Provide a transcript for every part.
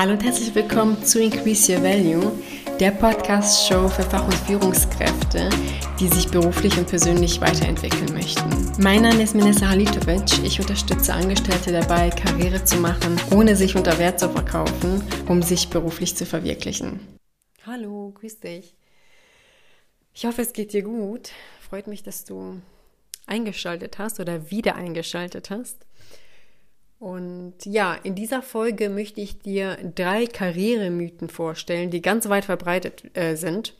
Hallo und herzlich willkommen zu Increase Your Value, der Podcast-Show für Fach- und Führungskräfte, die sich beruflich und persönlich weiterentwickeln möchten. Mein Name ist Minessa Halitovic. Ich unterstütze Angestellte dabei, Karriere zu machen, ohne sich unter Wert zu verkaufen, um sich beruflich zu verwirklichen. Hallo, grüß dich. Ich hoffe, es geht dir gut. Freut mich, dass du eingeschaltet hast oder wieder eingeschaltet hast. Und ja, in dieser Folge möchte ich dir drei Karrieremythen vorstellen, die ganz weit verbreitet äh, sind.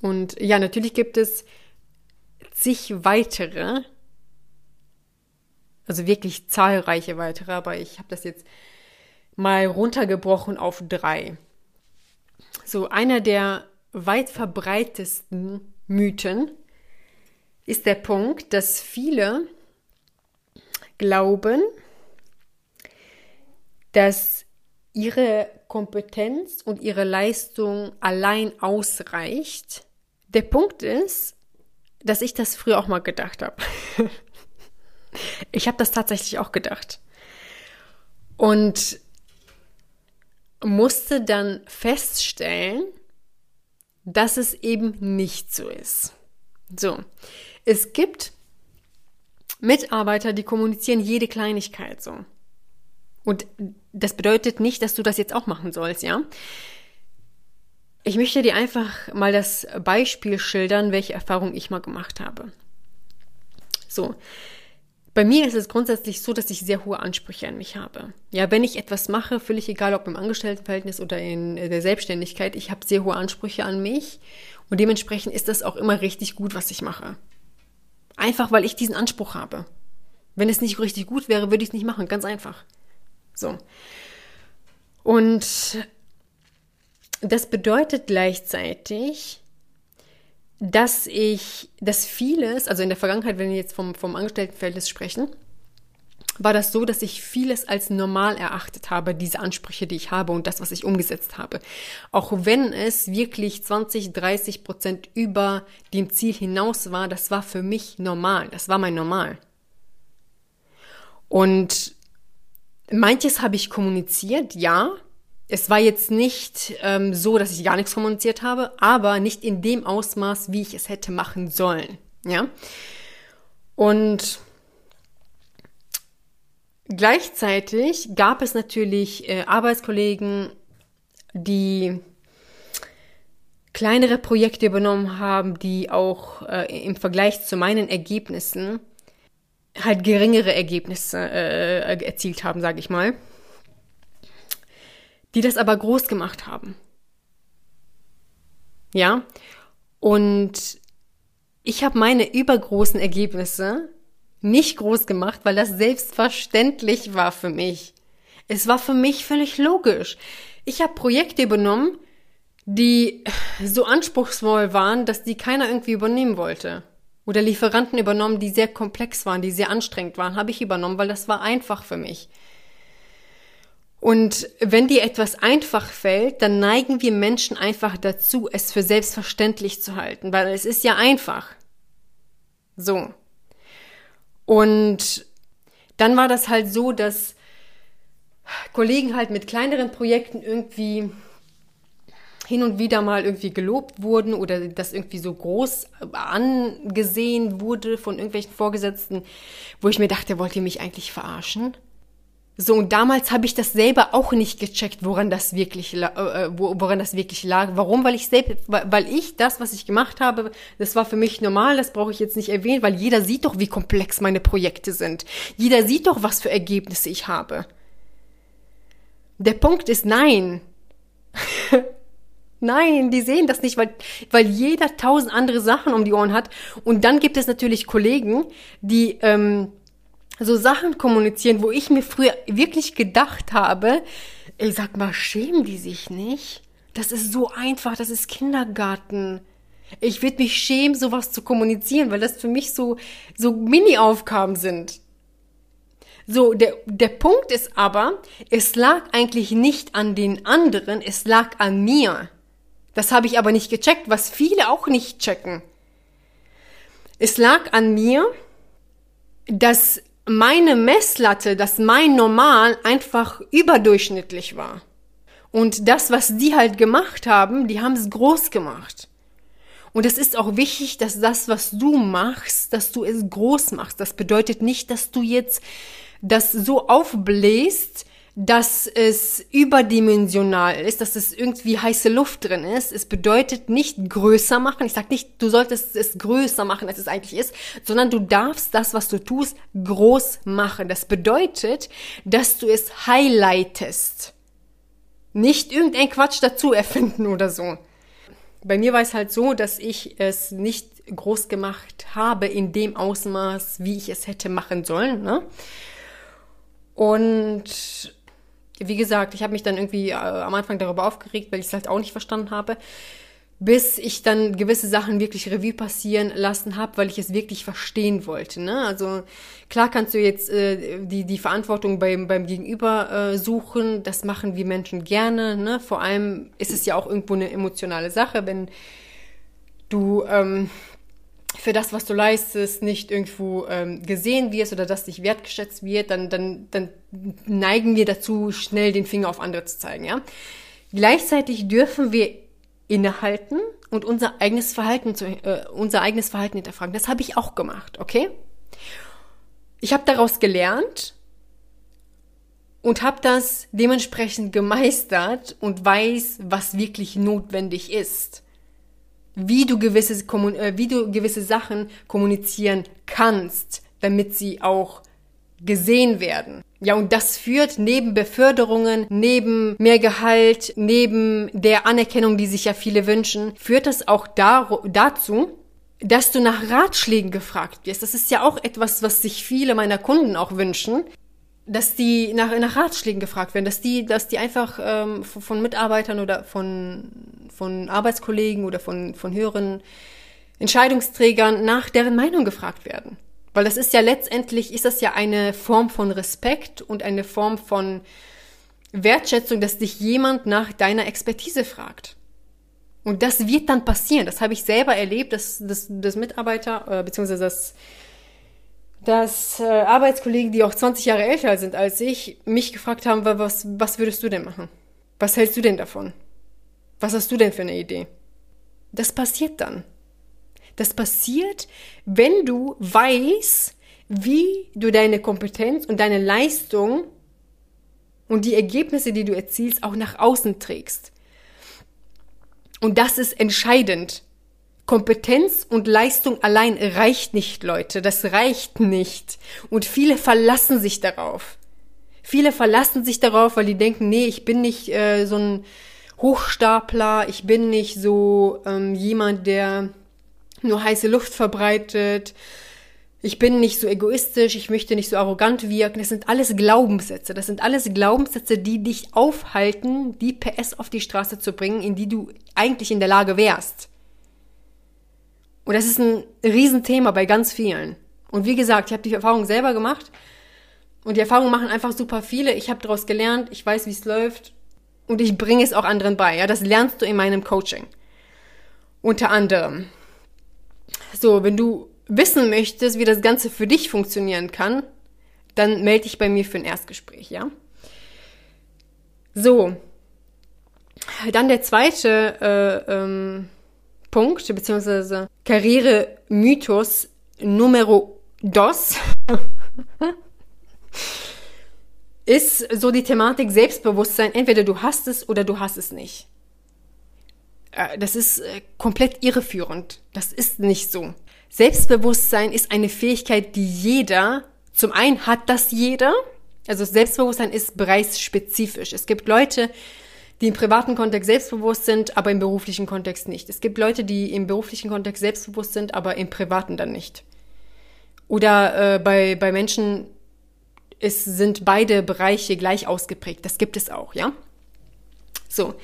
Und ja, natürlich gibt es zig weitere, also wirklich zahlreiche weitere, aber ich habe das jetzt mal runtergebrochen auf drei. So, einer der weit verbreitesten Mythen ist der Punkt, dass viele glauben, dass ihre Kompetenz und ihre Leistung allein ausreicht. Der Punkt ist, dass ich das früher auch mal gedacht habe. ich habe das tatsächlich auch gedacht. Und musste dann feststellen, dass es eben nicht so ist. So, es gibt Mitarbeiter, die kommunizieren jede Kleinigkeit so. Und das bedeutet nicht, dass du das jetzt auch machen sollst, ja? Ich möchte dir einfach mal das Beispiel schildern, welche Erfahrung ich mal gemacht habe. So. Bei mir ist es grundsätzlich so, dass ich sehr hohe Ansprüche an mich habe. Ja, wenn ich etwas mache, völlig egal, ob im Angestelltenverhältnis oder in der Selbstständigkeit, ich habe sehr hohe Ansprüche an mich und dementsprechend ist das auch immer richtig gut, was ich mache. Einfach, weil ich diesen Anspruch habe. Wenn es nicht richtig gut wäre, würde ich es nicht machen, ganz einfach. So. Und das bedeutet gleichzeitig, dass ich, dass vieles, also in der Vergangenheit, wenn wir jetzt vom, vom Angestelltenverhältnis sprechen, war das so, dass ich vieles als normal erachtet habe, diese Ansprüche, die ich habe und das, was ich umgesetzt habe. Auch wenn es wirklich 20, 30 Prozent über dem Ziel hinaus war, das war für mich normal. Das war mein Normal. Und Manches habe ich kommuniziert, ja. Es war jetzt nicht ähm, so, dass ich gar nichts kommuniziert habe, aber nicht in dem Ausmaß, wie ich es hätte machen sollen. Ja. Und gleichzeitig gab es natürlich äh, Arbeitskollegen, die kleinere Projekte übernommen haben, die auch äh, im Vergleich zu meinen Ergebnissen halt geringere Ergebnisse äh, erzielt haben, sage ich mal, die das aber groß gemacht haben. Ja, und ich habe meine übergroßen Ergebnisse nicht groß gemacht, weil das selbstverständlich war für mich. Es war für mich völlig logisch. Ich habe Projekte übernommen, die so anspruchsvoll waren, dass die keiner irgendwie übernehmen wollte oder Lieferanten übernommen, die sehr komplex waren, die sehr anstrengend waren, habe ich übernommen, weil das war einfach für mich. Und wenn dir etwas einfach fällt, dann neigen wir Menschen einfach dazu, es für selbstverständlich zu halten, weil es ist ja einfach. So. Und dann war das halt so, dass Kollegen halt mit kleineren Projekten irgendwie hin und wieder mal irgendwie gelobt wurden oder das irgendwie so groß angesehen wurde von irgendwelchen Vorgesetzten, wo ich mir dachte, wollt ihr mich eigentlich verarschen? So, und damals habe ich das selber auch nicht gecheckt, woran das wirklich, äh, äh woran das wirklich lag. Warum? Weil ich selbst, weil ich das, was ich gemacht habe, das war für mich normal, das brauche ich jetzt nicht erwähnen, weil jeder sieht doch, wie komplex meine Projekte sind. Jeder sieht doch, was für Ergebnisse ich habe. Der Punkt ist nein. Nein, die sehen das nicht, weil, weil jeder tausend andere Sachen um die Ohren hat. Und dann gibt es natürlich Kollegen, die ähm, so Sachen kommunizieren, wo ich mir früher wirklich gedacht habe, ey, sag mal, schämen die sich nicht? Das ist so einfach, das ist Kindergarten. Ich würde mich schämen, sowas zu kommunizieren, weil das für mich so, so Mini-Aufgaben sind. So, der, der Punkt ist aber, es lag eigentlich nicht an den anderen, es lag an mir. Das habe ich aber nicht gecheckt, was viele auch nicht checken. Es lag an mir, dass meine Messlatte, dass mein Normal einfach überdurchschnittlich war. Und das, was die halt gemacht haben, die haben es groß gemacht. Und es ist auch wichtig, dass das, was du machst, dass du es groß machst. Das bedeutet nicht, dass du jetzt das so aufbläst, dass es überdimensional ist, dass es irgendwie heiße Luft drin ist. Es bedeutet nicht größer machen. Ich sage nicht, du solltest es größer machen, als es eigentlich ist, sondern du darfst das, was du tust, groß machen. Das bedeutet, dass du es highlightest. Nicht irgendein Quatsch dazu erfinden oder so. Bei mir war es halt so, dass ich es nicht groß gemacht habe in dem Ausmaß, wie ich es hätte machen sollen. Ne? Und wie gesagt, ich habe mich dann irgendwie äh, am Anfang darüber aufgeregt, weil ich es halt auch nicht verstanden habe, bis ich dann gewisse Sachen wirklich Revue passieren lassen habe, weil ich es wirklich verstehen wollte. Ne? Also klar kannst du jetzt äh, die, die Verantwortung beim, beim Gegenüber äh, suchen, das machen wir Menschen gerne. Ne? Vor allem ist es ja auch irgendwo eine emotionale Sache, wenn du ähm, für das, was du leistest, nicht irgendwo ähm, gesehen wirst oder dass dich wertgeschätzt wird, dann, dann, dann neigen wir dazu, schnell den Finger auf andere zu zeigen. Ja? Gleichzeitig dürfen wir innehalten und unser eigenes Verhalten zu, äh, unser eigenes Verhalten hinterfragen. Das habe ich auch gemacht, okay? Ich habe daraus gelernt und habe das dementsprechend gemeistert und weiß, was wirklich notwendig ist wie du gewisse, äh, wie du gewisse Sachen kommunizieren kannst, damit sie auch gesehen werden. Ja, und das führt neben Beförderungen, neben mehr Gehalt, neben der Anerkennung, die sich ja viele wünschen, führt das auch da, dazu, dass du nach Ratschlägen gefragt wirst. Das ist ja auch etwas, was sich viele meiner Kunden auch wünschen, dass die nach, nach Ratschlägen gefragt werden, dass die, dass die einfach ähm, von Mitarbeitern oder von, von Arbeitskollegen oder von, von höheren Entscheidungsträgern nach deren Meinung gefragt werden. Weil das ist ja letztendlich, ist das ja eine Form von Respekt und eine Form von Wertschätzung, dass dich jemand nach deiner Expertise fragt. Und das wird dann passieren. Das habe ich selber erlebt, dass, dass, dass Mitarbeiter, äh, beziehungsweise das dass äh, Arbeitskollegen, die auch 20 Jahre älter sind als ich, mich gefragt haben, was, was würdest du denn machen? Was hältst du denn davon? Was hast du denn für eine Idee? Das passiert dann. Das passiert, wenn du weißt, wie du deine Kompetenz und deine Leistung und die Ergebnisse, die du erzielst, auch nach außen trägst. Und das ist entscheidend. Kompetenz und Leistung allein reicht nicht, Leute. Das reicht nicht. Und viele verlassen sich darauf. Viele verlassen sich darauf, weil die denken, nee, ich bin nicht äh, so ein Hochstapler, ich bin nicht so ähm, jemand, der nur heiße Luft verbreitet. Ich bin nicht so egoistisch, ich möchte nicht so arrogant wirken. Das sind alles Glaubenssätze. Das sind alles Glaubenssätze, die dich aufhalten, die PS auf die Straße zu bringen, in die du eigentlich in der Lage wärst. Und das ist ein Riesenthema bei ganz vielen. Und wie gesagt, ich habe die Erfahrung selber gemacht. Und die Erfahrung machen einfach super viele. Ich habe daraus gelernt, ich weiß, wie es läuft. Und ich bringe es auch anderen bei. Ja, das lernst du in meinem Coaching. Unter anderem. So, wenn du wissen möchtest, wie das Ganze für dich funktionieren kann, dann melde dich bei mir für ein Erstgespräch, ja? So. Dann der zweite äh, ähm, Punkt, beziehungsweise Karriere-Mythos Numero dos ist so die Thematik Selbstbewusstsein. Entweder du hast es oder du hast es nicht. Äh, das ist äh, komplett irreführend. Das ist nicht so. Selbstbewusstsein ist eine Fähigkeit, die jeder, zum einen hat das jeder, also Selbstbewusstsein ist bereichsspezifisch. Es gibt Leute, die im privaten Kontext selbstbewusst sind, aber im beruflichen Kontext nicht. Es gibt Leute, die im beruflichen Kontext selbstbewusst sind, aber im privaten dann nicht. Oder äh, bei, bei Menschen es sind beide Bereiche gleich ausgeprägt. Das gibt es auch, ja? So.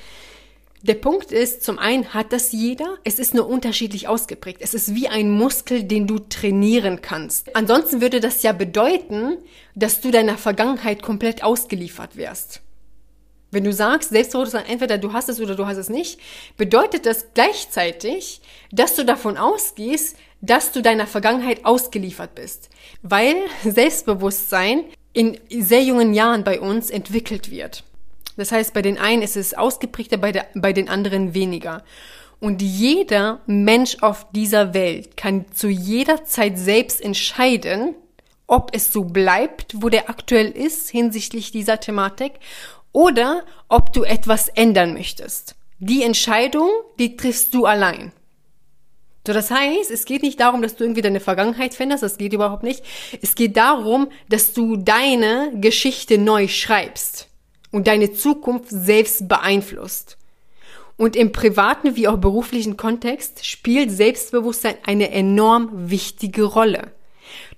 Der Punkt ist, zum einen hat das jeder, es ist nur unterschiedlich ausgeprägt. Es ist wie ein Muskel, den du trainieren kannst. Ansonsten würde das ja bedeuten, dass du deiner Vergangenheit komplett ausgeliefert wärst. Wenn du sagst, Selbstbewusstsein, entweder du hast es oder du hast es nicht, bedeutet das gleichzeitig, dass du davon ausgehst, dass du deiner Vergangenheit ausgeliefert bist. Weil Selbstbewusstsein in sehr jungen Jahren bei uns entwickelt wird. Das heißt, bei den einen ist es ausgeprägter, bei, der, bei den anderen weniger. Und jeder Mensch auf dieser Welt kann zu jeder Zeit selbst entscheiden, ob es so bleibt, wo der aktuell ist hinsichtlich dieser Thematik, oder ob du etwas ändern möchtest. Die Entscheidung, die triffst du allein. So, das heißt, es geht nicht darum, dass du irgendwie deine Vergangenheit veränderst, das geht überhaupt nicht. Es geht darum, dass du deine Geschichte neu schreibst und deine Zukunft selbst beeinflusst. Und im privaten wie auch beruflichen Kontext spielt Selbstbewusstsein eine enorm wichtige Rolle.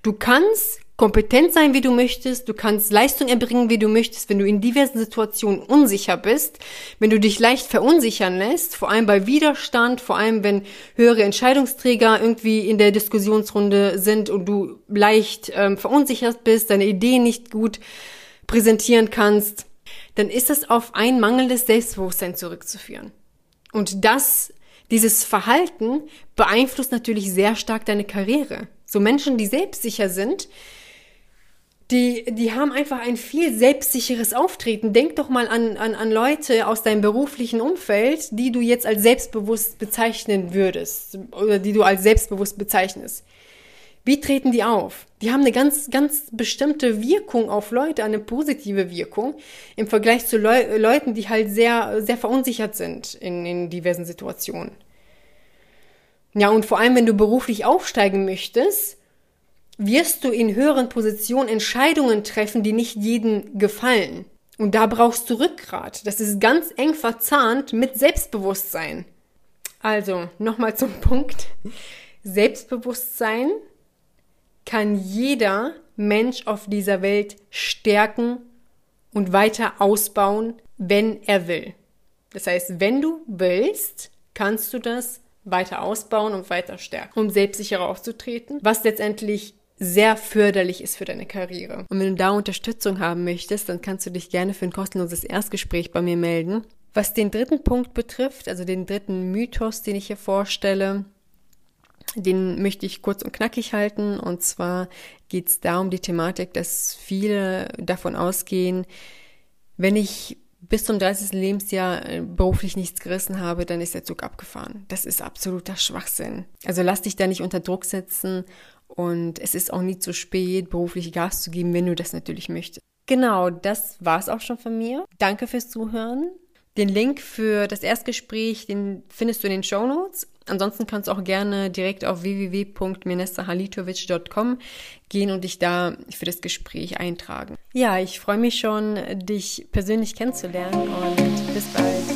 Du kannst kompetent sein, wie du möchtest, du kannst Leistung erbringen, wie du möchtest, wenn du in diversen Situationen unsicher bist, wenn du dich leicht verunsichern lässt, vor allem bei Widerstand, vor allem wenn höhere Entscheidungsträger irgendwie in der Diskussionsrunde sind und du leicht ähm, verunsichert bist, deine Ideen nicht gut präsentieren kannst, dann ist das auf ein mangelndes Selbstbewusstsein zurückzuführen. Und das, dieses Verhalten beeinflusst natürlich sehr stark deine Karriere. So Menschen, die selbstsicher sind, die, die haben einfach ein viel selbstsicheres Auftreten. Denk doch mal an, an, an Leute aus deinem beruflichen Umfeld, die du jetzt als selbstbewusst bezeichnen würdest oder die du als selbstbewusst bezeichnest. Wie treten die auf? Die haben eine ganz, ganz bestimmte Wirkung auf Leute, eine positive Wirkung im Vergleich zu Leu Leuten, die halt sehr, sehr verunsichert sind in, in diversen Situationen. Ja, und vor allem, wenn du beruflich aufsteigen möchtest, wirst du in höheren Positionen Entscheidungen treffen, die nicht jedem gefallen. Und da brauchst du Rückgrat. Das ist ganz eng verzahnt mit Selbstbewusstsein. Also, nochmal zum Punkt. Selbstbewusstsein kann jeder Mensch auf dieser Welt stärken und weiter ausbauen, wenn er will. Das heißt, wenn du willst, kannst du das weiter ausbauen und weiter stärken, um selbstsicherer aufzutreten, was letztendlich sehr förderlich ist für deine Karriere. Und wenn du da Unterstützung haben möchtest, dann kannst du dich gerne für ein kostenloses Erstgespräch bei mir melden. Was den dritten Punkt betrifft, also den dritten Mythos, den ich hier vorstelle, den möchte ich kurz und knackig halten. Und zwar geht es da um die Thematik, dass viele davon ausgehen, wenn ich bis zum 30. Lebensjahr äh, beruflich nichts gerissen habe, dann ist der Zug abgefahren. Das ist absoluter Schwachsinn. Also lass dich da nicht unter Druck setzen und es ist auch nie zu spät, beruflich Gas zu geben, wenn du das natürlich möchtest. Genau, das war's auch schon von mir. Danke fürs Zuhören. Den Link für das Erstgespräch, den findest du in den Show Notes. Ansonsten kannst du auch gerne direkt auf www.minesahalitovic.com gehen und dich da für das Gespräch eintragen. Ja, ich freue mich schon, dich persönlich kennenzulernen und bis bald.